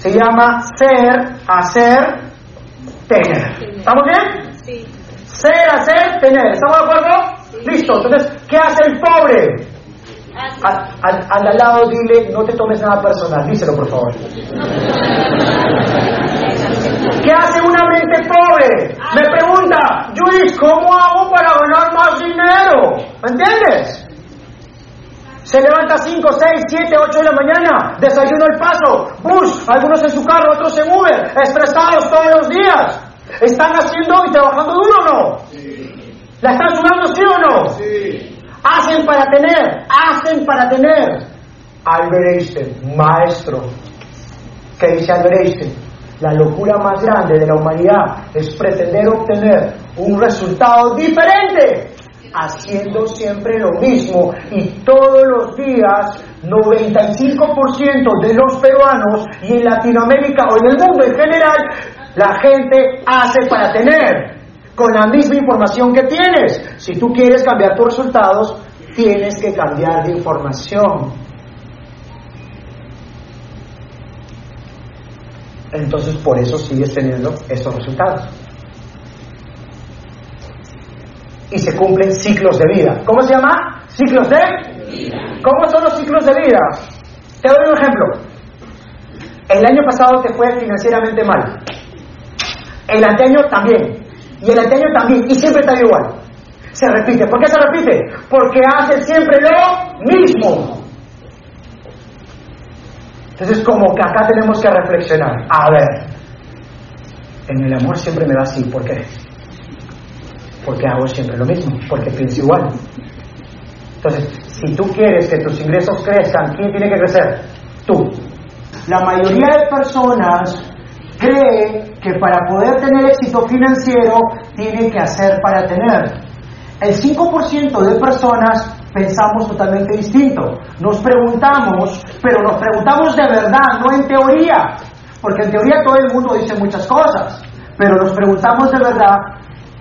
Se llama ser, hacer, tener. ¿Estamos bien? Sí. Ser, hacer, tener. ¿Estamos de acuerdo? Listo. Entonces, ¿qué hace el pobre? Al, lado dile, no te tomes nada personal. Díselo, por favor. ¿Qué hace una mente pobre? Me pregunta, Luis, ¿cómo hago para ganar más dinero? ¿Me entiendes? Se levanta 5, 6, 7, 8 de la mañana, desayuno al paso, bus, algunos en su carro, otros en Uber, estresados todos los días. ¿Están haciendo y trabajando duro o no? ¿La están sudando sí o no? Hacen para tener, hacen para tener. Albert Einstein, maestro. ¿Qué dice Albert Einstein? La locura más grande de la humanidad es pretender obtener un resultado diferente, haciendo siempre lo mismo. Y todos los días, 95% de los peruanos y en Latinoamérica o en el mundo en general, la gente hace para tener con la misma información que tienes. Si tú quieres cambiar tus resultados, tienes que cambiar de información. Entonces por eso sigues teniendo estos resultados. Y se cumplen ciclos de vida. ¿Cómo se llama? Ciclos de. ¿Cómo son los ciclos de vida? Te doy un ejemplo. El año pasado te fue financieramente mal. El anteaño también. Y el anteaño también. Y siempre está igual. Se repite. ¿Por qué se repite? Porque hace siempre lo mismo. Entonces como que acá tenemos que reflexionar. A ver, en el amor siempre me va así. ¿Por qué? Porque hago siempre lo mismo. Porque pienso igual. Entonces, si tú quieres que tus ingresos crezcan, ¿quién tiene que crecer? Tú. La mayoría de personas cree que para poder tener éxito financiero tiene que hacer para tener. El 5% de personas pensamos totalmente distinto. Nos preguntamos, pero nos preguntamos de verdad, no en teoría. Porque en teoría todo el mundo dice muchas cosas, pero nos preguntamos de verdad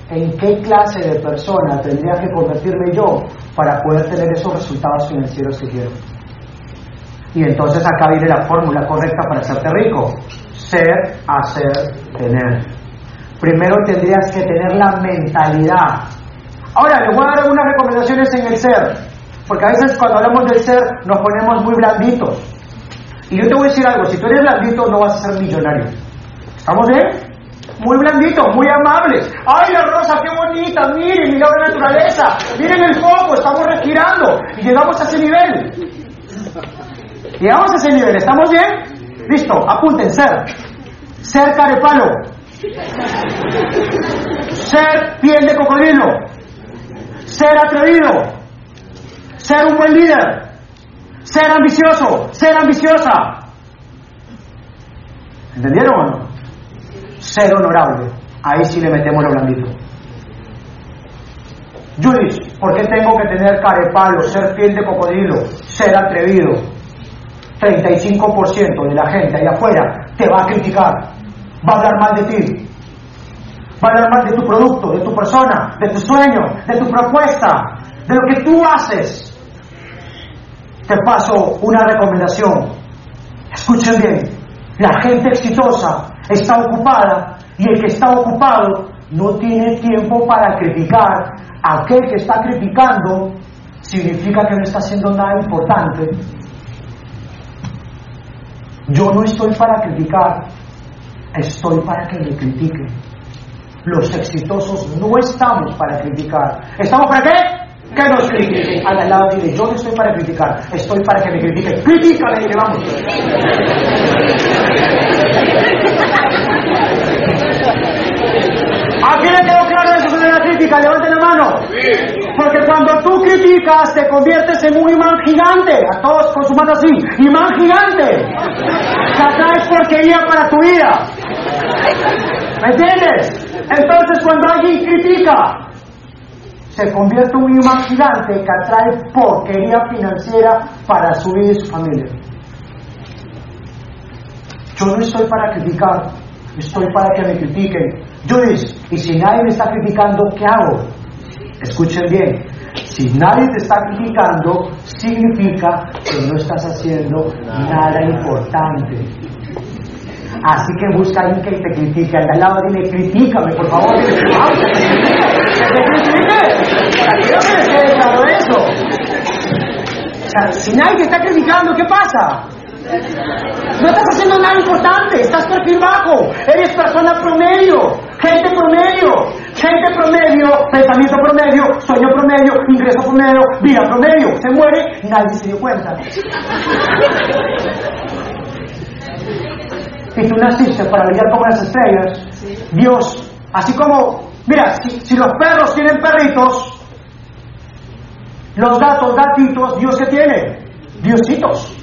en qué clase de persona tendría que convertirme yo para poder tener esos resultados financieros que quiero. Y entonces acá viene la fórmula correcta para hacerte rico. Ser, hacer, tener. Primero tendrías que tener la mentalidad. Ahora, les voy a dar algunas recomendaciones en el ser. Porque a veces cuando hablamos del ser nos ponemos muy blanditos. Y yo te voy a decir algo, si tú eres blandito no vas a ser millonario. ¿Estamos bien? Muy blanditos, muy amables. ¡Ay, la rosa, qué bonita! Miren, mira la naturaleza. Miren el foco, estamos respirando. Y llegamos a ese nivel. Llegamos a ese nivel, ¿estamos bien? Listo, apunten, ser. Ser carepalo. Ser piel de cocodrilo. Ser atrevido. Ser un buen líder. Ser ambicioso. Ser ambiciosa. ¿Entendieron o no? Ser honorable. Ahí sí le metemos lo blandito. Judith, ¿por qué tengo que tener carepalo, ser piel de cocodrilo, ser atrevido? 35% de la gente allá afuera te va a criticar, va a hablar mal de ti, va a hablar mal de tu producto, de tu persona, de tu sueño, de tu propuesta, de lo que tú haces. Te paso una recomendación. Escuchen bien, la gente exitosa está ocupada y el que está ocupado no tiene tiempo para criticar. Aquel que está criticando significa que no está haciendo nada importante. Yo no estoy para criticar, estoy para que me critiquen. Los exitosos no estamos para criticar. ¿Estamos para qué? Que nos critiquen. Al lado dile, yo no estoy para criticar, estoy para que me critiquen. Critícale, dile, vamos. ¿A quién le quedó claro eso de la crítica? Levanten la mano. Porque cuando tú criticas te conviertes en un imán gigante. A todos con así. Imán gigante. Que atraes porquería para tu vida. ¿Me entiendes? Entonces cuando alguien critica, se convierte en un imán gigante que atrae porquería financiera para su vida y su familia. Yo no estoy para criticar, estoy para que me critiquen. Judith, y si nadie me está criticando, ¿qué hago? Escuchen bien, si nadie te está criticando, significa que no estás haciendo nada importante. Así que busca a alguien que te critique. Al de al lado dile, critícame, por favor. ¡Que te critique! Claro eso. O sea, si nadie te está criticando, ¿qué pasa? No estás haciendo nada importante, estás perfil bajo, eres persona promedio, gente promedio, gente promedio, pensamiento promedio, sueño promedio, ingreso promedio, vida promedio. Se muere, nadie se dio cuenta. Y tú naciste para brillar como las estrellas. Dios, así como, mira, si, si los perros tienen perritos, los gatos, gatitos, Dios que tiene, Diositos.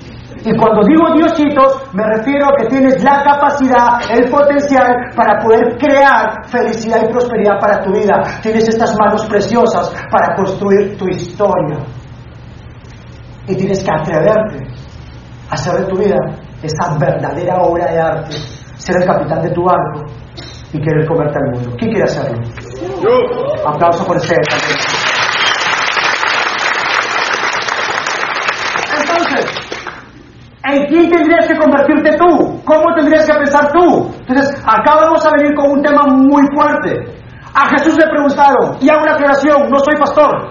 Y cuando digo Diositos, me refiero a que tienes la capacidad, el potencial para poder crear felicidad y prosperidad para tu vida. Tienes estas manos preciosas para construir tu historia. Y tienes que atreverte a hacer de tu vida esa verdadera obra de arte, ser el capitán de tu barco y querer comerte al mundo. ¿Quién quiere hacerlo? Yo. Aplauso por también. Entonces, ¿en quién tendrías que convertirte tú? ¿Cómo tendrías que pensar tú? Entonces, acá vamos a venir con un tema muy fuerte. A Jesús le preguntaron, y hago una aclaración, no soy pastor.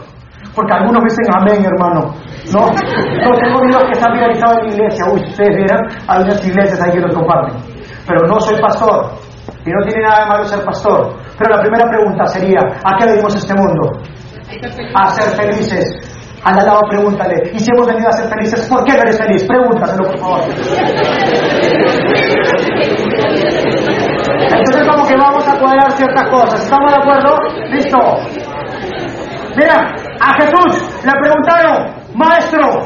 Porque algunos dicen amén, hermano. No, no tengo videos que están viralizados en la iglesia. Uy, ustedes vieran, hay unas iglesias ahí que los comparten. Pero no soy pastor. Y no tiene nada de malo ser pastor. Pero la primera pregunta sería, ¿a qué venimos este mundo? A ser felices. Al lado pregúntale, ¿y si hemos venido a ser felices? ¿Por qué no eres feliz? Pregúntaselo, por favor. Entonces como que vamos a cuadrar ciertas cosas. ¿Estamos de acuerdo? Listo. Mira, a Jesús le preguntaron, Maestro,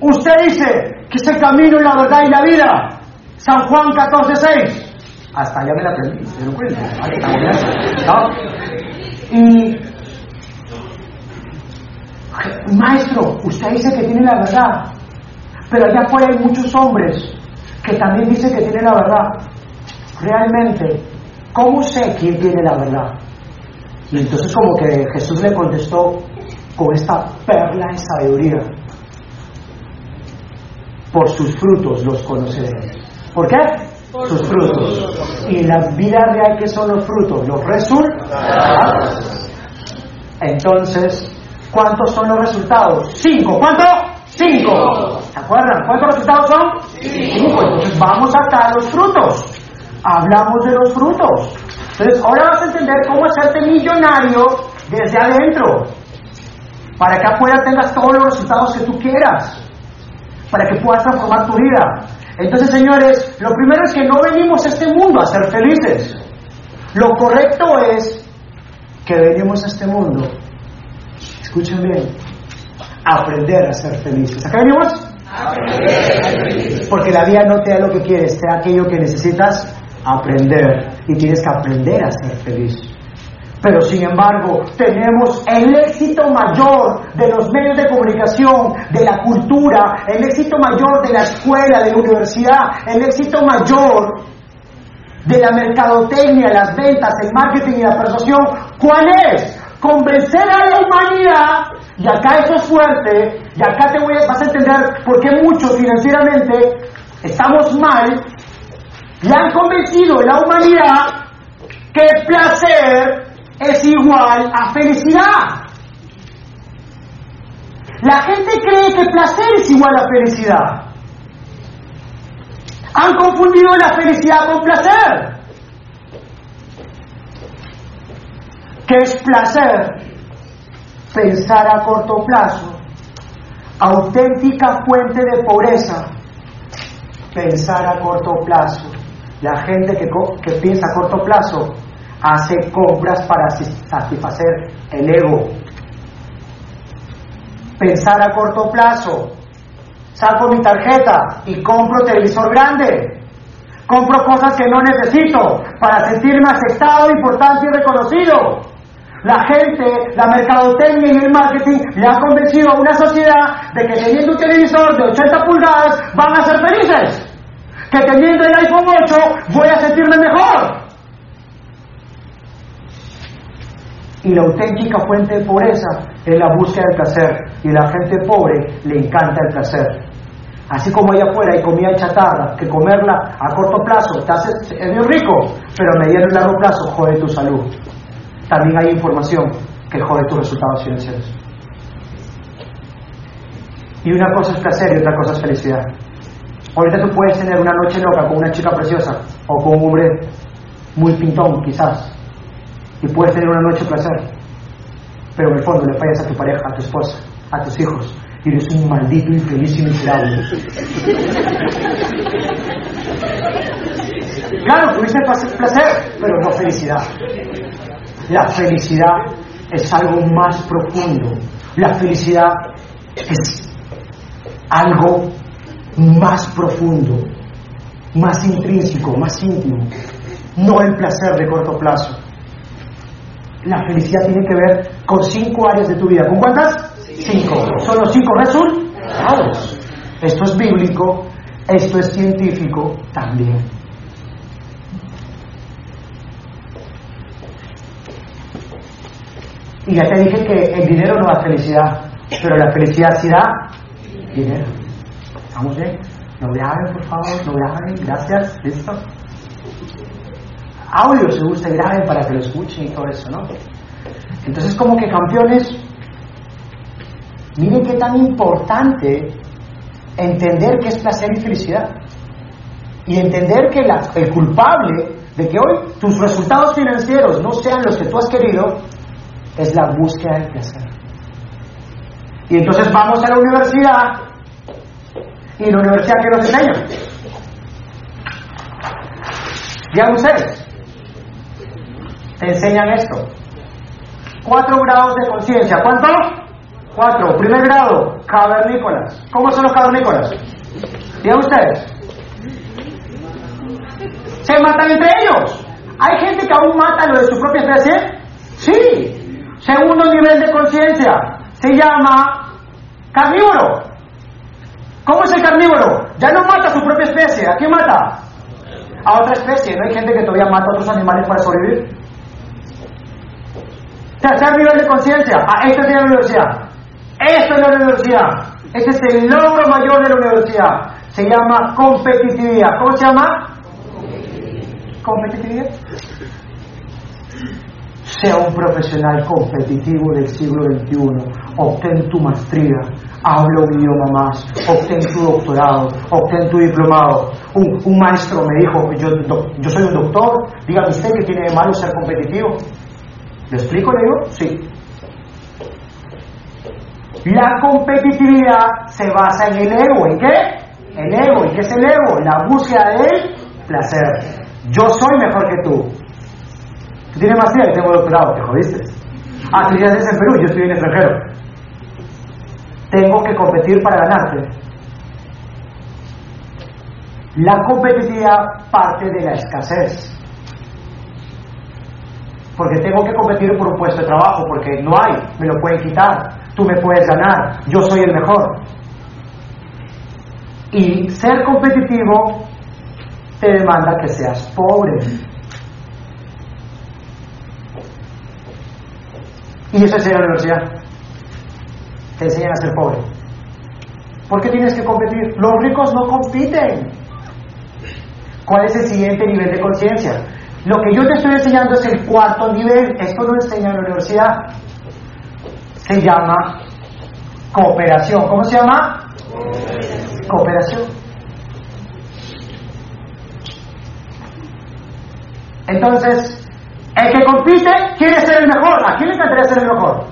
usted dice que es el camino, la verdad y la vida. San Juan 14, 6. Hasta ya me la aprendí, ¿se lo cuento? Y Maestro, usted dice que tiene la verdad, pero allá afuera hay muchos hombres que también dicen que tienen la verdad. Realmente, ¿cómo sé quién tiene la verdad? Y entonces como que Jesús le contestó con esta perla de sabiduría. Por sus frutos los conoceréis. ¿Por qué? Por sus frutos. Y la vida real, ¿qué son los frutos? Los resultados. Entonces, ¿cuántos son los resultados? Cinco. ¿Cuánto? Cinco. ¿Se acuerdan? ¿Cuántos resultados son? Cinco. Entonces vamos acá a los frutos. Hablamos de los frutos. Entonces ahora vas a entender cómo hacerte millonario desde adentro. Para que afuera tengas todos los resultados que tú quieras. Para que puedas transformar tu vida. Entonces, señores, lo primero es que no venimos a este mundo a ser felices. Lo correcto es que venimos a este mundo, escuchen bien, aprender a ser felices. ¿Acá venimos? Porque la vida no te da lo que quieres, te da aquello que necesitas aprender. Y tienes que aprender a ser feliz. Pero sin embargo, tenemos el éxito mayor de los medios de comunicación, de la cultura, el éxito mayor de la escuela, de la universidad, el éxito mayor de la mercadotecnia, las ventas, el marketing y la persuasión. ¿Cuál es? Convencer a la humanidad, y acá eso es fuerte, y acá te voy a, vas a entender por qué muchos financieramente estamos mal, le han convencido a la humanidad que placer es igual a felicidad. La gente cree que placer es igual a felicidad. Han confundido la felicidad con placer. ¿Qué es placer? Pensar a corto plazo. Auténtica fuente de pobreza. Pensar a corto plazo. La gente que, que piensa a corto plazo hace compras para satisfacer el ego. Pensar a corto plazo. Saco mi tarjeta y compro televisor grande. Compro cosas que no necesito para sentirme aceptado, importante y reconocido. La gente, la mercadotecnia y el marketing le ha convencido a una sociedad de que teniendo un televisor de 80 pulgadas van a ser felices. Que teniendo el iPhone 8 voy a sentirme mejor. Y la auténtica fuente de pobreza es la búsqueda del placer. Y la gente pobre le encanta el placer. Así como allá afuera hay comida chatarra, que comerla a corto plazo te hace, bien rico, pero a mediano y largo plazo jode tu salud. También hay información que jode tus resultados financieros. Y una cosa es placer y otra cosa es felicidad. Ahorita tú puedes tener una noche loca con una chica preciosa o con un hombre muy pintón, quizás, y puedes tener una noche de placer, pero en el fondo le fallas a tu pareja, a tu esposa, a tus hijos, y eres un maldito infeliz y miserable. Claro, tuviste placer, pero no felicidad. La felicidad es algo más profundo. La felicidad es algo más profundo, más intrínseco, más íntimo. No el placer de corto plazo. La felicidad tiene que ver con cinco áreas de tu vida. ¿Con cuántas? Cinco. Son los cinco resultados. Esto es bíblico, esto es científico también. Y ya te dije que el dinero no da felicidad, pero la felicidad sí da dinero. ¿Estamos bien? No graben, por favor, no graben, gracias, listo. Audio se gusta graben para que lo escuchen y todo eso, ¿no? Entonces, como que campeones, miren qué tan importante entender qué es placer y felicidad. Y entender que el culpable de que hoy tus resultados financieros no sean los que tú has querido es la búsqueda del placer. Y entonces vamos a la universidad y la universidad que nos enseñan. Ya ustedes, te enseñan esto. Cuatro grados de conciencia. ¿Cuánto? Cuatro. Primer grado, cavernícolas. ¿Cómo son los cavernícolas? Ya ustedes. Se matan entre ellos. ¿Hay gente que aún mata lo de su propia especie? Sí. Segundo nivel de conciencia. Se llama carnívoro. ¿Cómo es el carnívoro? Ya no mata a su propia especie. ¿A quién mata? A otra especie. ¿No hay gente que todavía mata a otros animales para sobrevivir? Tercer nivel de conciencia. Ah, esto es la universidad. Esto es la universidad. Este es el logro mayor de la universidad. Se llama competitividad. ¿Cómo se llama? Competitividad. Sea un profesional competitivo del siglo XXI. Obtén tu maestría. Habla un idioma más. Obtén tu doctorado. Obtén tu diplomado. Un, un maestro me dijo, yo, yo soy un doctor. Dígame usted que tiene de malo ser competitivo. ¿Le explico, le digo? Sí. La competitividad se basa en el ego. ¿En qué? El ego. ¿Y qué es el ego? La búsqueda del placer. Yo soy mejor que tú. Tú tienes maestría y tengo doctorado, te jodiste. Ah, tú ya estás en Perú, yo estoy en extranjero. Tengo que competir para ganarte. La competitividad parte de la escasez porque tengo que competir por un puesto de trabajo, porque no hay, me lo pueden quitar, tú me puedes ganar, yo soy el mejor. Y ser competitivo te demanda que seas pobre. Y eso es en la universidad. Te enseñan a ser pobre. ¿Por qué tienes que competir? Los ricos no compiten. ¿Cuál es el siguiente nivel de conciencia? Lo que yo te estoy enseñando es el cuarto nivel. Esto lo enseña en la universidad. Se llama cooperación. ¿Cómo se llama? Cooperación. Entonces, el que compite quiere ser el mejor. ¿A quién le encantaría ser el mejor?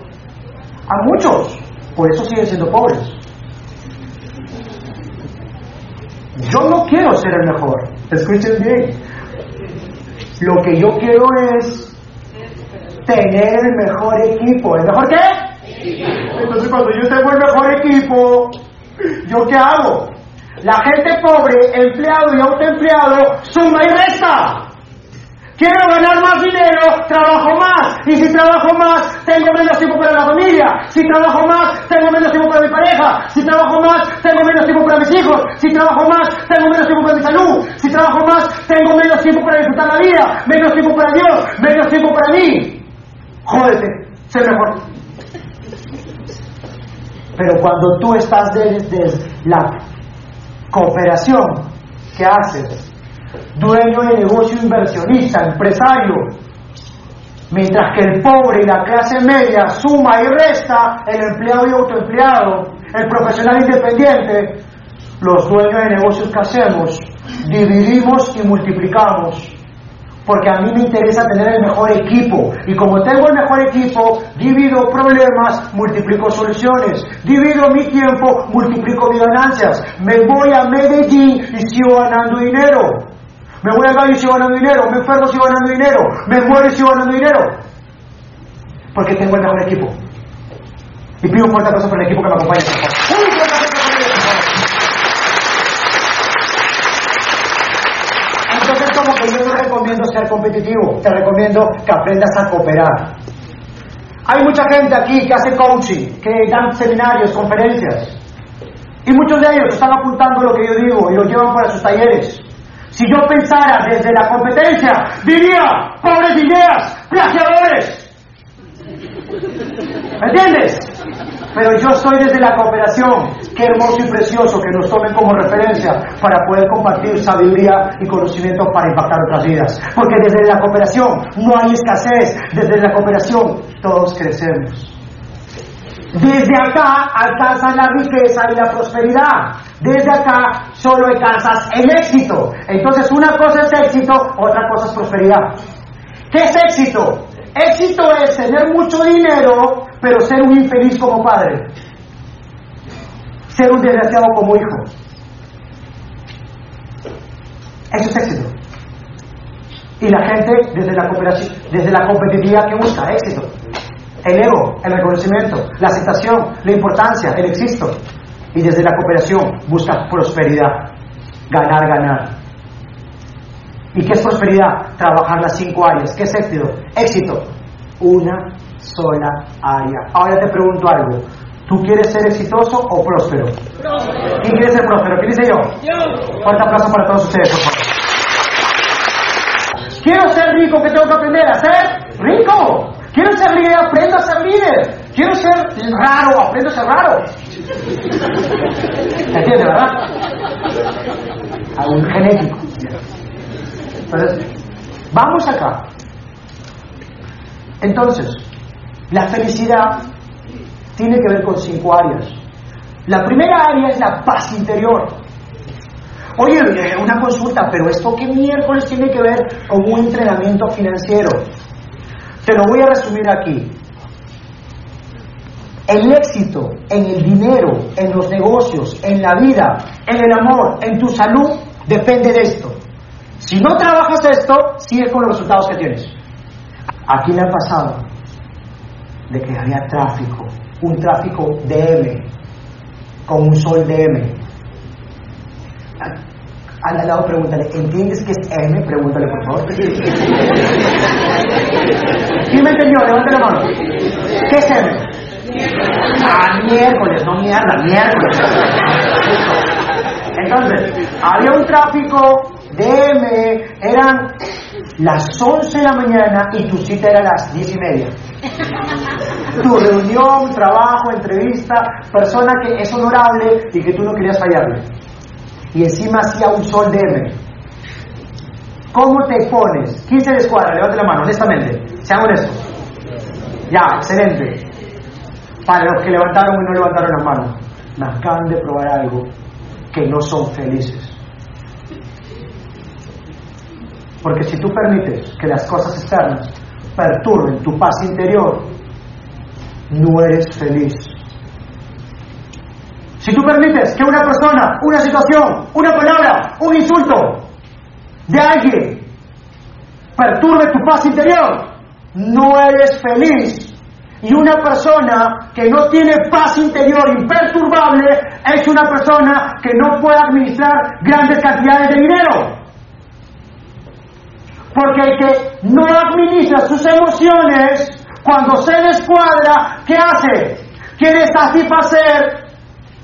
A muchos. Por eso siguen siendo pobres. Yo no quiero ser el mejor. Escuchen bien. Lo que yo quiero es tener el mejor equipo. ¿El mejor qué? Entonces cuando yo tengo el mejor equipo, ¿yo qué hago? La gente pobre, empleado y autoempleado, suma y resta. Quiero ganar más dinero, trabajo más. Y si trabajo más, tengo menos tiempo para la familia. Si trabajo más, tengo menos tiempo para mi pareja. Si trabajo más, tengo menos tiempo para mis hijos. Si trabajo más, tengo menos tiempo para mi salud. Si trabajo más, tengo menos tiempo para disfrutar la vida. Menos tiempo para Dios. Menos tiempo para mí. Jódete, sé mejor. Pero cuando tú estás desde la Cooperación, ¿qué haces? Dueño de negocio, inversionista, empresario. Mientras que el pobre y la clase media suma y resta, el empleado y autoempleado, el profesional independiente, los dueños de negocios que hacemos, dividimos y multiplicamos porque a mí me interesa tener el mejor equipo. Y como tengo el mejor equipo, divido problemas, multiplico soluciones. Divido mi tiempo, multiplico mis ganancias. Me voy a Medellín y sigo ganando dinero. Me voy a Cali y sigo ganando dinero. Me enfermo y sigo ganando dinero. Me muero y sigo ganando dinero. Porque tengo el mejor equipo. Y pido un fuerte aplauso por el equipo que me acompaña. Entonces, como que yo no recomiendo ser competitivo, te recomiendo que aprendas a cooperar. Hay mucha gente aquí que hace coaching, que dan seminarios, conferencias, y muchos de ellos están apuntando lo que yo digo y lo llevan para sus talleres. Si yo pensara desde la competencia, diría, pobres ideas, plagiadores. ¿Me entiendes? Pero yo estoy desde la cooperación. Qué hermoso y precioso que nos tomen como referencia para poder compartir sabiduría y conocimiento para impactar otras vidas. Porque desde la cooperación no hay escasez. Desde la cooperación todos crecemos. Desde acá alcanzas la riqueza y la prosperidad. Desde acá solo alcanzas el éxito. Entonces una cosa es éxito, otra cosa es prosperidad. ¿Qué es éxito? Éxito es tener mucho dinero, pero ser un infeliz como padre. Ser un desgraciado como hijo. Eso es éxito. Y la gente desde la desde la competitividad que busca éxito. El ego, el reconocimiento, la aceptación, la importancia, el existo. Y desde la cooperación busca prosperidad. Ganar, ganar. ¿Y qué es prosperidad? Trabajar las cinco áreas. ¿Qué es éxito? Éxito. Una sola área. Ahora te pregunto algo. ¿Tú quieres ser exitoso o próspero? Próspero. ¿Quién quiere ser próspero? ¿Quién dice yo? Yo. Fuerte aplauso para todos ustedes, por favor. Quiero ser rico, ¿qué tengo que aprender a ser? Rico. Quiero ser líder, aprendo a ser líder. Quiero ser raro, aprendo a ser raro. ¿Se entiende, verdad? A un genético. Entonces, vamos acá. Entonces, la felicidad tiene que ver con cinco áreas. La primera área es la paz interior. Oye, una consulta, pero esto qué miércoles tiene que ver con un entrenamiento financiero. Te lo voy a resumir aquí. El éxito en el dinero, en los negocios, en la vida, en el amor, en tu salud, depende de esto. Si no trabajas esto, sigues con los resultados que tienes. Aquí me ha pasado de que había tráfico, un tráfico de M, con un sol de M. Al al lado pregúntale, ¿entiendes qué es M? Pregúntale, por favor. ¿Quién me entendió? Levante la mano. ¿Qué es M? Ah, miércoles, no mierda, miércoles. Entonces, había un tráfico de M, eran las 11 de la mañana y tu cita era las 10 y media. Tu reunión, trabajo, entrevista, persona que es honorable y que tú no querías fallarle. Y encima hacía un sol de M. ¿Cómo te pones? ¿Quién se descuadra? Levante la mano, honestamente. Sean honestos. Ya, excelente. Para los que levantaron y no levantaron la mano, me acaban de probar algo que no son felices. Porque si tú permites que las cosas externas perturben tu paz interior, no eres feliz. Si tú permites que una persona, una situación, una palabra, un insulto de alguien perturbe tu paz interior, no eres feliz. Y una persona que no tiene paz interior imperturbable es una persona que no puede administrar grandes cantidades de dinero. Porque el que no administra sus emociones, cuando se descuadra, ¿qué hace? Quiere satisfacer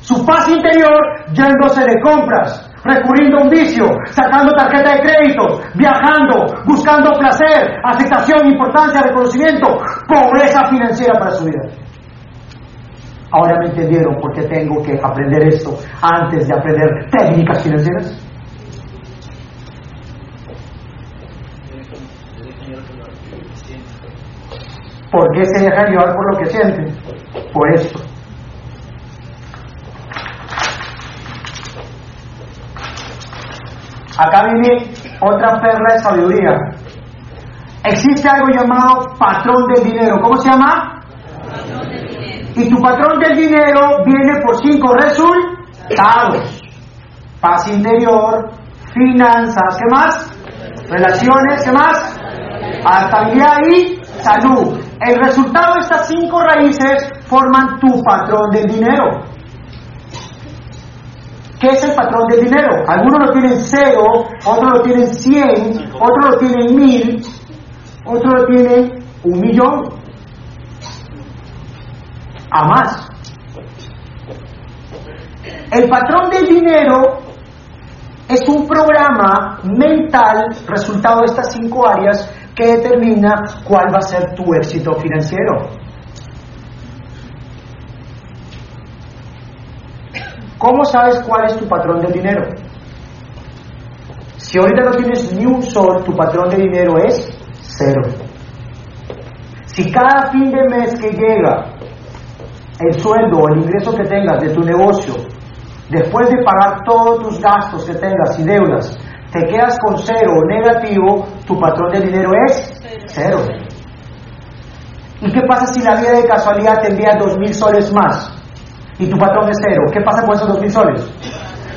su paz interior yéndose de compras, recurriendo a un vicio, sacando tarjeta de crédito, viajando, buscando placer, aceptación, importancia, reconocimiento, pobreza financiera para su vida. Ahora me entendieron por qué tengo que aprender esto antes de aprender técnicas financieras. ¿Por qué se dejan llevar por lo que sienten? Por esto. Acá viene otra perla de sabiduría. Existe algo llamado patrón del dinero. ¿Cómo se llama? Y tu patrón del dinero viene por cinco resultados. Paz interior, finanzas, ¿qué más? Relaciones, ¿qué más? Estabilidad y salud. El resultado de estas cinco raíces forman tu patrón del dinero. ¿Qué es el patrón del dinero? Algunos lo tienen cero, otros lo tienen cien, otros lo tienen mil, otros lo tienen un millón. A más. El patrón del dinero es un programa mental resultado de estas cinco áreas que determina cuál va a ser tu éxito financiero. ¿Cómo sabes cuál es tu patrón de dinero? Si ahorita no tienes ni un sol, tu patrón de dinero es cero. Si cada fin de mes que llega el sueldo o el ingreso que tengas de tu negocio, después de pagar todos tus gastos que tengas y deudas, te quedas con cero o negativo, tu patrón de dinero es cero. ¿Y qué pasa si la vida de casualidad te envía dos mil soles más y tu patrón es cero? ¿Qué pasa con esos dos mil soles?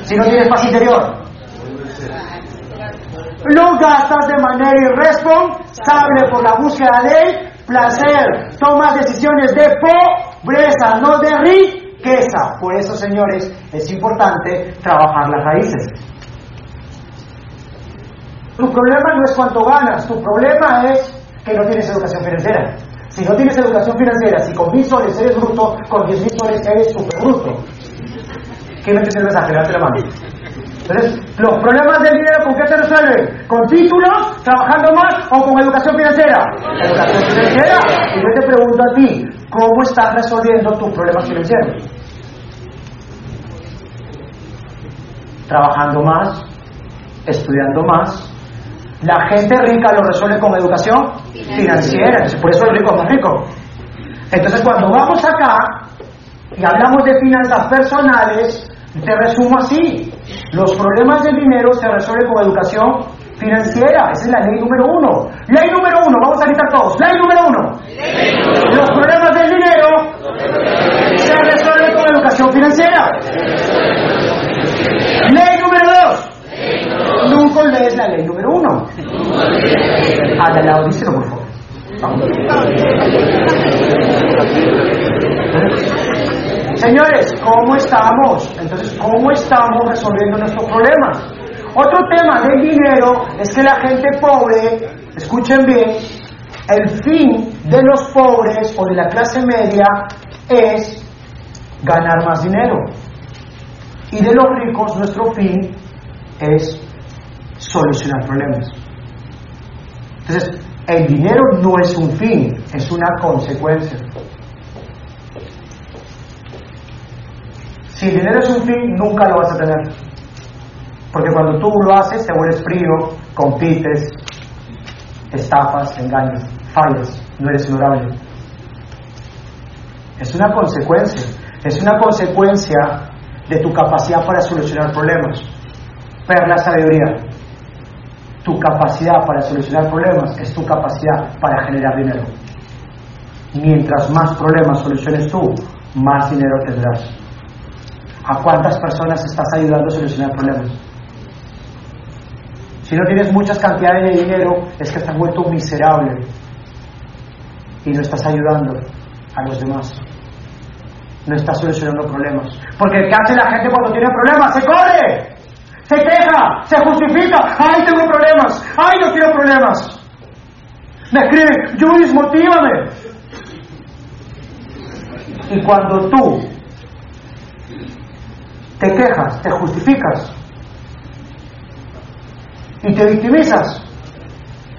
Si no tienes paz interior. Lo gastas de manera irresponsable por la búsqueda de placer. Tomas decisiones de pobreza, no de riqueza. Por eso, señores, es importante trabajar las raíces. Tu problema no es cuánto ganas, tu problema es que no tienes educación financiera. Si no tienes educación financiera, si con mil soles eres bruto, con diez mil soles eres super bruto. ¿Quién me entiende el mensaje? Levante la mano. Entonces, los problemas del dinero, ¿con qué se resuelven? ¿Con títulos, trabajando más o con educación financiera? Educación financiera. Y yo te pregunto a ti, ¿cómo estás resolviendo tus problemas financieros? Trabajando más, estudiando más, la gente rica lo resuelve con educación financiera, por eso el rico es más rico. Entonces cuando vamos acá y hablamos de finanzas personales, te resumo así, los problemas del dinero se resuelven con educación financiera, esa es la ley número uno. Ley número uno, vamos a gritar todos, ley número uno. Los problemas del dinero se resuelven con educación financiera. Ley número dos, Lees la ley número uno. Al lado, díselo por favor. Señores, ¿cómo estamos? Entonces, ¿cómo estamos resolviendo nuestros problemas? Otro tema del dinero es que la gente pobre, escuchen bien, el fin de los pobres o de la clase media es ganar más dinero. Y de los ricos, nuestro fin es solucionar problemas. Entonces, el dinero no es un fin, es una consecuencia. Si el dinero es un fin, nunca lo vas a tener. Porque cuando tú lo haces, te vuelves frío, compites, estafas, engañas, fallas, no eres honorable. Es una consecuencia, es una consecuencia de tu capacidad para solucionar problemas. Ver la sabiduría. Tu capacidad para solucionar problemas es tu capacidad para generar dinero. Mientras más problemas soluciones tú, más dinero tendrás. ¿A cuántas personas estás ayudando a solucionar problemas? Si no tienes muchas cantidades de dinero, es que estás vuelto miserable y no estás ayudando a los demás. No estás solucionando problemas. Porque ¿qué hace la gente cuando tiene problemas? ¡Se corre! Se queja, se justifica, ay, tengo problemas, ay, no quiero problemas. Me escribe, Luis, motívame. Y cuando tú te quejas, te justificas y te victimizas,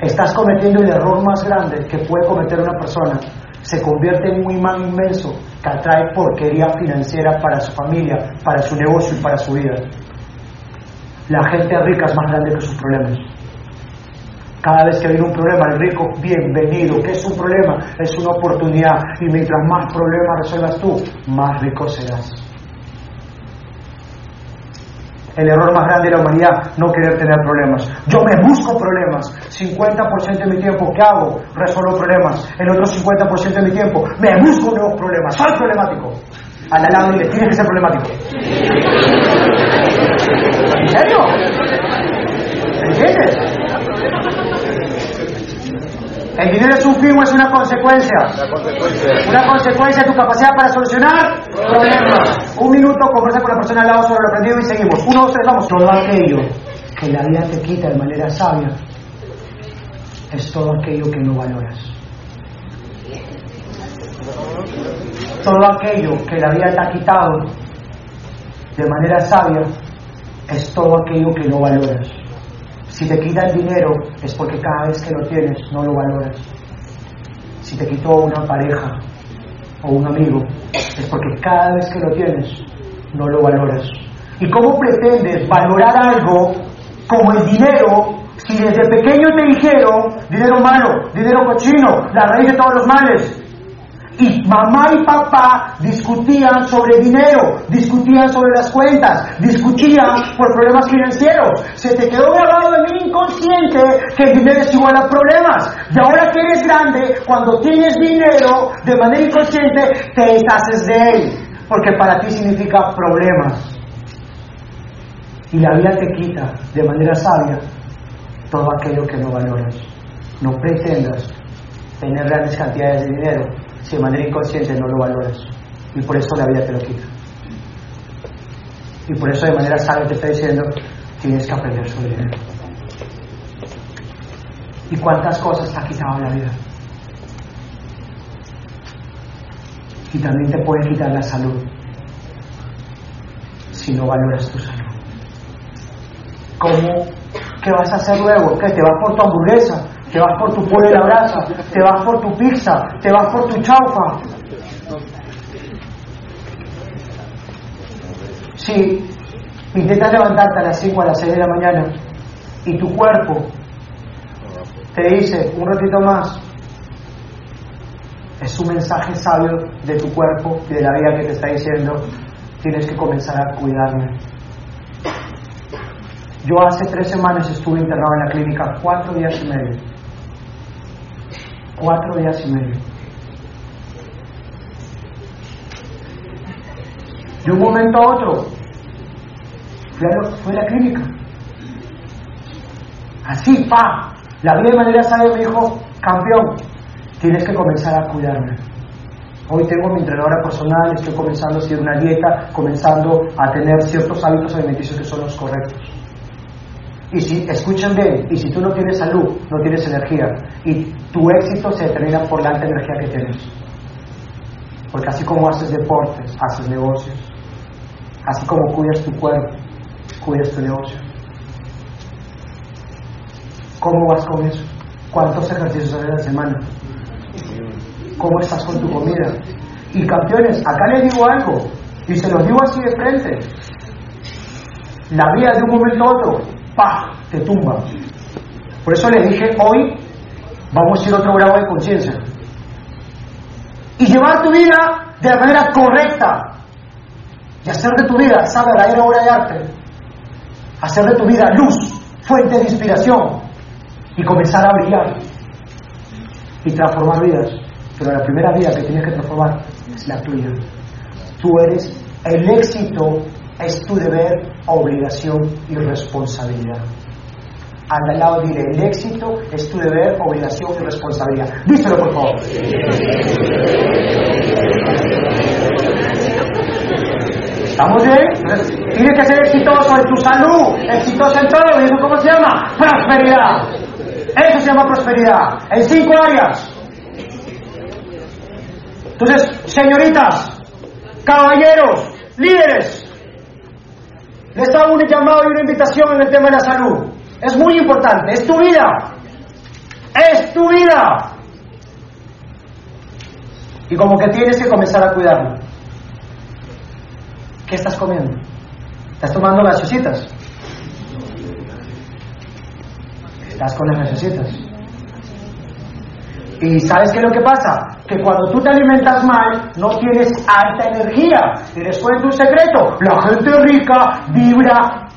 estás cometiendo el error más grande que puede cometer una persona se convierte en un imán inmenso que atrae porquería financiera para su familia, para su negocio y para su vida. La gente rica es más grande que sus problemas. Cada vez que viene un problema, el rico, bienvenido. ¿Qué es un problema? Es una oportunidad. Y mientras más problemas resuelvas tú, más rico serás. El error más grande de la humanidad, no querer tener problemas. Yo me busco problemas. 50% de mi tiempo, ¿qué hago? Resuelvo problemas. El otro 50% de mi tiempo, me busco nuevos problemas. Soy problemático. Al lado tienes que ser problemático. ¿En serio? ¿Entiendes? El dinero es un fin o es una consecuencia. Una consecuencia de tu capacidad para solucionar problemas. Un minuto, conversa con la persona al lado sobre lo aprendido y seguimos. Uno, dos, tres, vamos. Todo aquello que la vida te quita de manera sabia es todo aquello que no valoras. Todo aquello que la vida te ha quitado de manera sabia es todo aquello que no valoras. Si te quita el dinero es porque cada vez que lo tienes no lo valoras. Si te quitó una pareja o un amigo es porque cada vez que lo tienes no lo valoras. ¿Y cómo pretendes valorar algo como el dinero si desde pequeño te dijeron dinero malo, dinero cochino, la raíz de todos los males? Y mamá y papá discutían sobre dinero, discutían sobre las cuentas, discutían por problemas financieros. Se te quedó grabado en el inconsciente que el dinero es igual a problemas. Y ahora que eres grande, cuando tienes dinero, de manera inconsciente, te deshaces de él. Porque para ti significa problemas. Y la vida te quita de manera sabia todo aquello que no valoras. No pretendas tener grandes cantidades de dinero si de manera inconsciente no lo valoras. Y por eso la vida te lo quita. Y por eso de manera sabia te está diciendo, tienes que aprender sobre dinero. ¿Y cuántas cosas te ha quitado la vida? Y también te puede quitar la salud si no valoras tu salud. ¿Cómo? ¿Qué vas a hacer luego? ¿Qué? ¿Te vas por tu hamburguesa? Te vas por tu pollo de la brasa, te vas por tu pizza, te vas por tu chaufa. Si intentas levantarte a las 5 a las 6 de la mañana y tu cuerpo te dice un ratito más, es un mensaje sabio de tu cuerpo y de la vida que te está diciendo, tienes que comenzar a cuidarme. Yo hace tres semanas estuve internado en la clínica cuatro días y medio. Cuatro días y medio. De un momento a otro, fue a la clínica. Así, pa. La vida de manera sabia me dijo, campeón, tienes que comenzar a cuidarme. Hoy tengo mi entrenadora personal, estoy comenzando a seguir una dieta, comenzando a tener ciertos hábitos alimenticios que son los correctos. Y si, escuchen bien, y si tú no tienes salud, no tienes energía, y tu éxito se determina por la alta energía que tienes. Porque así como haces deportes, haces negocios, así como cuidas tu cuerpo, cuidas tu negocio. ¿Cómo vas con eso? ¿Cuántos ejercicios haces a la semana? ¿Cómo estás con tu comida? Y campeones, acá les digo algo, y se los digo así de frente. La vida de un momento a otro, te tumba. Por eso les dije, hoy vamos a ir a otro grado de conciencia. Y llevar tu vida de la manera correcta. Y hacer de tu vida esa verdadera obra de arte. Hacer de tu vida luz, fuente de inspiración. Y comenzar a brillar. Y transformar vidas. Pero la primera vida que tienes que transformar es la tuya. Tú eres el éxito, es tu deber, obligación y responsabilidad. Al lado dile, el éxito es tu deber, obligación y responsabilidad. Díselo, por favor. ¿Estamos bien? Tienes que ser exitoso en tu salud, exitoso en todo. ¿Y eso cómo se llama? Prosperidad. Eso se llama prosperidad. En cinco áreas. Entonces, señoritas, caballeros, líderes, les hago un llamado y una invitación en el tema de la salud. Es muy importante, es tu vida. Es tu vida. Y como que tienes que comenzar a cuidarlo. ¿Qué estás comiendo? ¿Estás tomando gaseositas? Estás con las gaseositas. ¿Y sabes qué es lo que pasa? Que cuando tú te alimentas mal, no tienes alta energía. Y les cuento un secreto, la gente rica vibra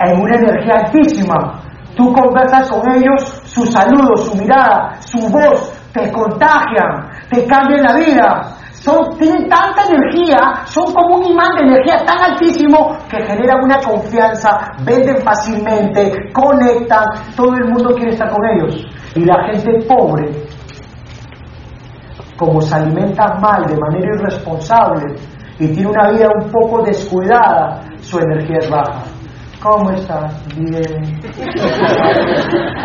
en una energía altísima. Tú conversas con ellos, su saludo, su mirada, su voz, te contagian, te cambian la vida. Son, tienen tanta energía, son como un imán de energía tan altísimo que generan una confianza, venden fácilmente, conectan, todo el mundo quiere estar con ellos. Y la gente pobre, como se alimenta mal, de manera irresponsable, y tiene una vida un poco descuidada, su energía es baja. ¿Cómo estás? Bien.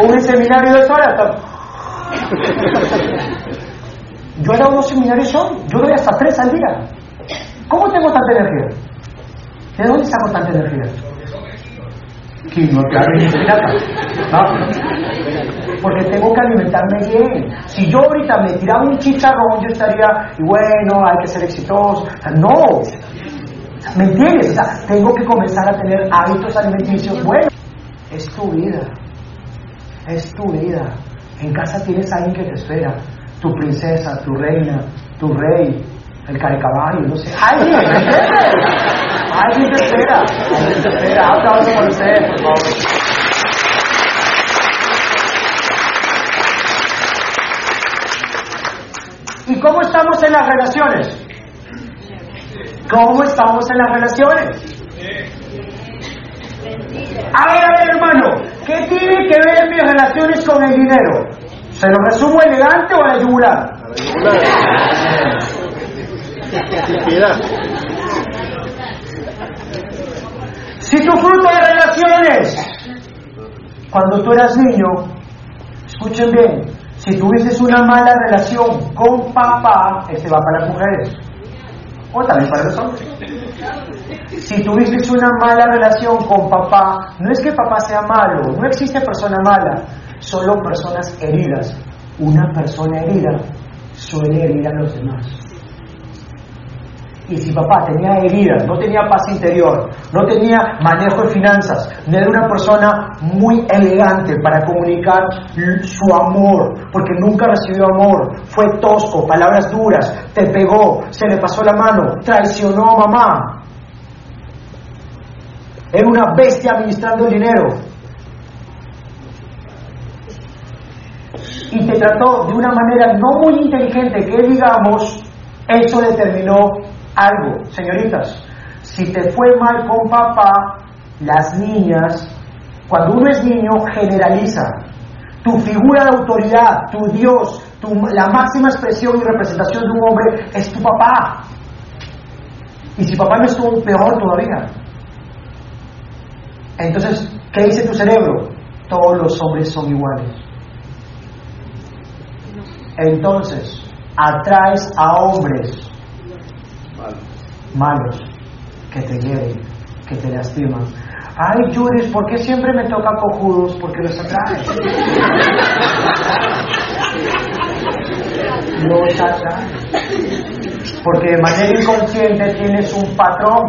Un seminario de dos horas. Yo dado dos seminarios hoy, yo doy hasta tres al día. ¿Cómo tengo tanta energía? ¿De dónde saco tanta energía? No Porque tengo que alimentarme bien. Si yo ahorita me tiraba un chicharrón, yo estaría, y bueno, hay que ser exitoso. no. ¿Me entiendes? O sea, tengo que comenzar a tener hábitos alimenticios buenos. Es tu vida. Es tu vida. En casa tienes a alguien que te espera. Tu princesa, tu reina, tu rey, el caballo, no sé. ¡Alguien! Alguien te espera. Alguien te espera. Aplausos por ustedes, por favor. ¿Y cómo estamos en las relaciones? ¿Cómo estamos en las relaciones? A ver, a ver, hermano, ¿qué tiene que ver mis relaciones con el dinero? ¿Se lo resumo elegante o a la yugular? A la yugular. Si tu fruto de relaciones, cuando tú eras niño, escuchen bien, si tuvieses una mala relación con papá, este va para las mujeres, o también para los hombres. Si tuvieses una mala relación con papá, no es que papá sea malo, no existe persona mala, solo personas heridas. Una persona herida suele herir a los demás. Y si papá tenía heridas, no tenía paz interior, no tenía manejo de finanzas, no era una persona muy elegante para comunicar su amor, porque nunca recibió amor, fue tosco, palabras duras, te pegó, se le pasó la mano, traicionó a mamá. Era una bestia administrando el dinero. Y te trató de una manera no muy inteligente, que digamos, eso determinó algo, señoritas, si te fue mal con papá, las niñas, cuando uno es niño, generaliza. Tu figura de autoridad, tu Dios, tu, la máxima expresión y representación de un hombre es tu papá. Y si papá no estuvo peor todavía. Entonces, ¿qué dice tu cerebro? Todos los hombres son iguales. Entonces, atraes a hombres malos que te hieren, que te lastiman. Ay, Juris, ¿por qué siempre me toca cojudos? Porque los atrae. los atrae. Porque de manera inconsciente tienes un patrón.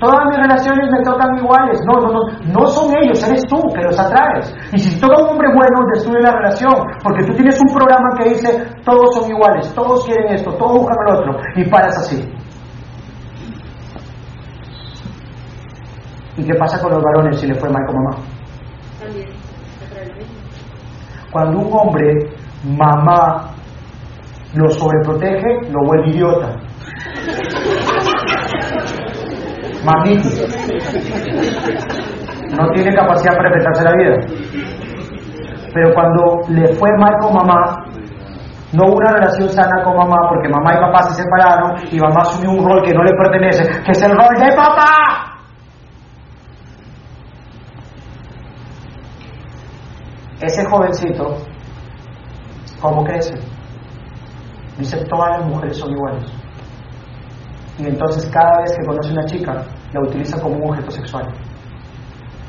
Todas mis relaciones me tocan iguales. No, no, no. No son ellos, eres tú que los atraes. Y si toca un hombre bueno, destruye la relación. Porque tú tienes un programa que dice, todos son iguales, todos quieren esto, todos buscan el otro. Y paras así. ¿Y qué pasa con los varones si le fue mal con mamá? También. Cuando un hombre, mamá, lo sobreprotege, lo vuelve idiota. Mamita. No tiene capacidad para enfrentarse a la vida. Pero cuando le fue mal con mamá, no hubo una relación sana con mamá porque mamá y papá se separaron y mamá asumió un rol que no le pertenece, que es el rol de papá. Ese jovencito, ¿cómo crece? Dice, todas las mujeres son iguales. Y entonces cada vez que conoce una chica, la utiliza como un objeto sexual.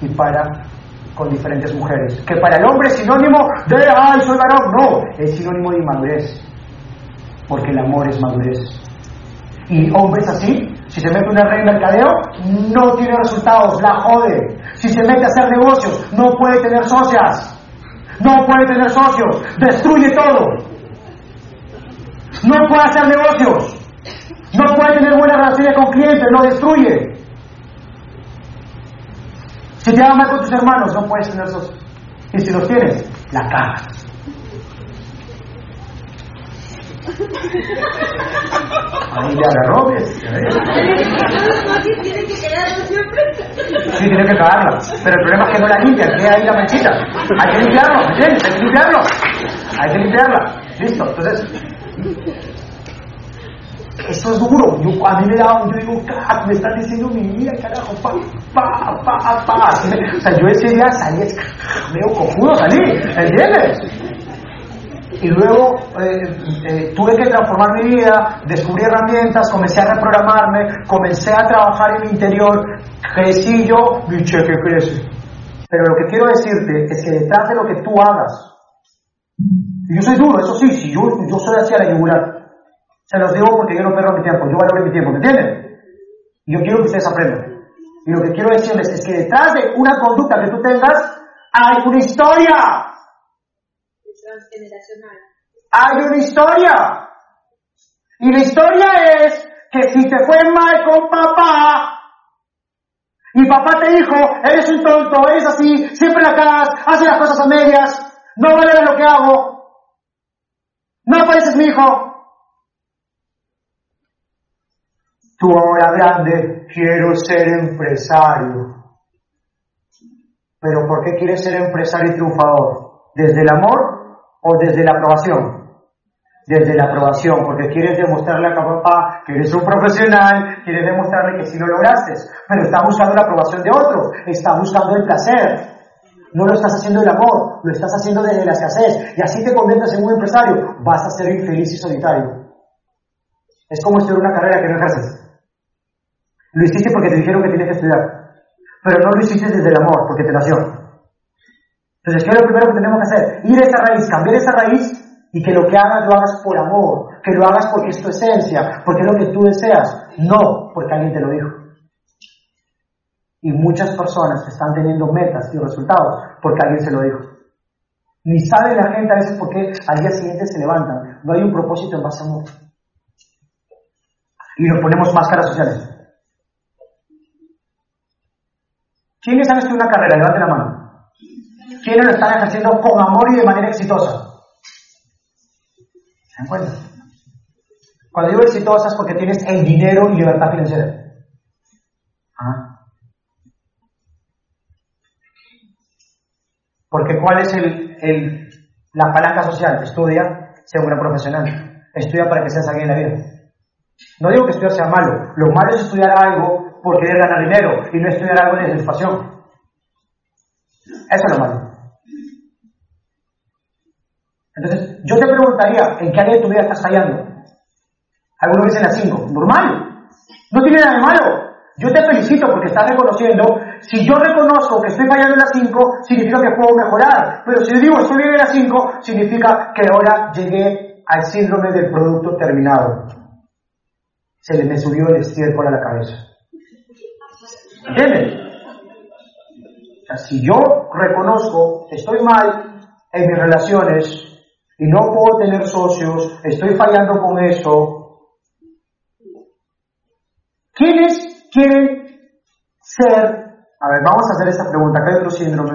Y para con diferentes mujeres. Que para el hombre es sinónimo de, ay, soy varón. No, es sinónimo de inmadurez. porque el amor es madurez. Y hombres así, si se mete una red de mercadeo, no tiene resultados, la jode. Si se mete a hacer negocios, no puede tener socias. No puede tener socios, destruye todo. No puede hacer negocios. No puede tener buena relación con clientes, lo destruye. Si te amas con tus hermanos, no puedes tener socios. Y si los tienes, la cagas. Ahí le agarró, ¿ves? siempre. Sí, tiene que cagarla. Pero el problema es que no la limpian, queda ahí la manchita. Hay que limpiarlo, ¿me entiendes? Hay que limpiarlo. Hay que limpiarla. Listo. Entonces, eso es duro. Yo, a mí me da, yo digo, "Carajo, me están diciendo mi vida, carajo, pa, pa, pa, pa. O sea, yo ese día salí, medio cojudo salí, ¿entiendes? Y luego eh, eh, tuve que transformar mi vida, descubrí herramientas, comencé a reprogramarme, comencé a trabajar en mi interior, crecí yo, mi cheque crece. Pero lo que quiero decirte es que detrás de lo que tú hagas, y yo soy duro, eso sí, si yo, yo soy así a la yugular, se los digo porque yo no perdo mi tiempo, yo valoro mi tiempo, ¿me entienden? Y yo quiero que ustedes aprendan. Y lo que quiero decirles es que detrás de una conducta que tú tengas, hay una historia. Transgeneracional. hay una historia. Y la historia es que si te fue mal con papá, y papá te dijo, eres un tonto, eres así, siempre la cagas, haces las cosas a medias, no vale lo que hago, no pareces mi hijo. Tú ahora grande, quiero ser empresario. Pero ¿por qué quieres ser empresario y triunfador? ¿Desde el amor o desde la aprobación? Desde la aprobación, porque quieres demostrarle a papá que eres un profesional, quieres demostrarle que sí lo lograste, pero está buscando la aprobación de otros, está buscando el placer. No lo estás haciendo del amor, lo estás haciendo desde la escasez, y así te conviertes en un empresario, vas a ser infeliz y solitario. Es como estudiar una carrera que no ejerces. Lo hiciste porque te dijeron que tienes que estudiar, pero no lo hiciste desde el amor, porque te nació. Entonces, ¿qué es lo primero que tenemos que hacer? Ir a esa raíz, cambiar esa raíz y que lo que hagas lo hagas por amor, que lo hagas porque es tu esencia, porque es lo que tú deseas, no porque alguien te lo dijo. Y muchas personas están teniendo metas y resultados porque alguien se lo dijo. Ni sabe la gente a veces por qué al día siguiente se levantan. No hay un propósito en base amor. Y nos ponemos máscaras sociales. ¿Quiénes han estudiado una carrera? Levanten la mano. ¿Quiénes lo están ejerciendo con amor y de manera exitosa? ¿Se dan cuenta? Cuando digo exitosa es porque tienes el dinero y libertad financiera. ¿Ah? Porque ¿cuál es el, el- la palanca social? Estudia, sea una profesional. Estudia para que seas alguien en la vida. No digo que estudiar sea malo. Lo malo es estudiar algo por querer ganar dinero y no estudiar algo desde pasión. Eso es lo malo. Entonces, yo te preguntaría, ¿en qué área de tu vida estás fallando? Algunos dicen las 5. Normal. No tiene nada de malo. Yo te felicito porque estás reconociendo. Si yo reconozco que estoy fallando en las 5, significa que puedo mejorar. Pero si yo digo estoy bien en las 5, significa que ahora llegué al síndrome del producto terminado. Se le me subió el estiércol a la cabeza. ¿Entienden? O sea, si yo reconozco que estoy mal en mis relaciones y no puedo tener socios, estoy fallando con eso, ¿quiénes quieren ser? A ver, vamos a hacer esta pregunta. Acá hay otro síndrome.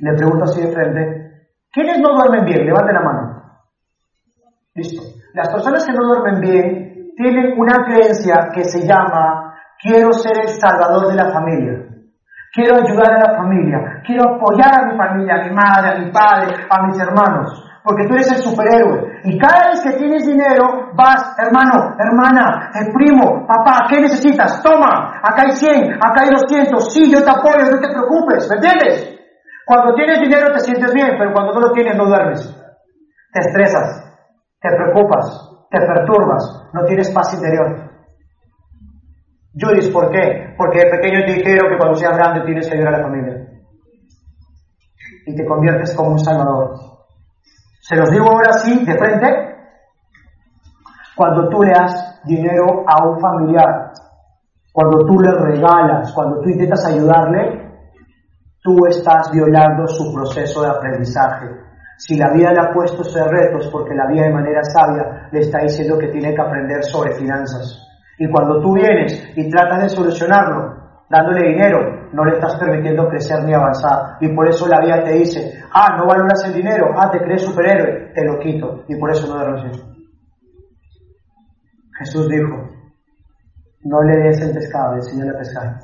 Le pregunto así de frente. ¿Quiénes no duermen bien? Levanten la mano. Listo. Las personas que no duermen bien tienen una creencia que se llama quiero ser el salvador de la familia. Quiero ayudar a la familia. Quiero apoyar a mi familia, a mi madre, a mi padre, a mis hermanos. Porque tú eres el superhéroe. Y cada vez que tienes dinero, vas, hermano, hermana, el primo, papá, ¿qué necesitas? Toma, acá hay 100, acá hay 200. Sí, yo te apoyo, no te preocupes, ¿me entiendes? Cuando tienes dinero te sientes bien, pero cuando no lo tienes no duermes. Te estresas, te preocupas, te perturbas, no tienes paz interior. Judith, ¿por qué? Porque de pequeño te dijeron que cuando seas grande tienes que ayudar a la familia. Y te conviertes como un salvador. Se los digo ahora sí, de frente. Cuando tú le das dinero a un familiar, cuando tú le regalas, cuando tú intentas ayudarle, tú estás violando su proceso de aprendizaje. Si la vida le ha puesto ese retos, porque la vida de manera sabia le está diciendo que tiene que aprender sobre finanzas. Y cuando tú vienes y tratas de solucionarlo, dándole dinero, no le estás permitiendo crecer ni avanzar. Y por eso la vida te dice, ah, no valoras el dinero, ah, te crees superhéroe, te lo quito. Y por eso no lo recibes. Jesús dijo, no le des el pescado, enseñale a pescar.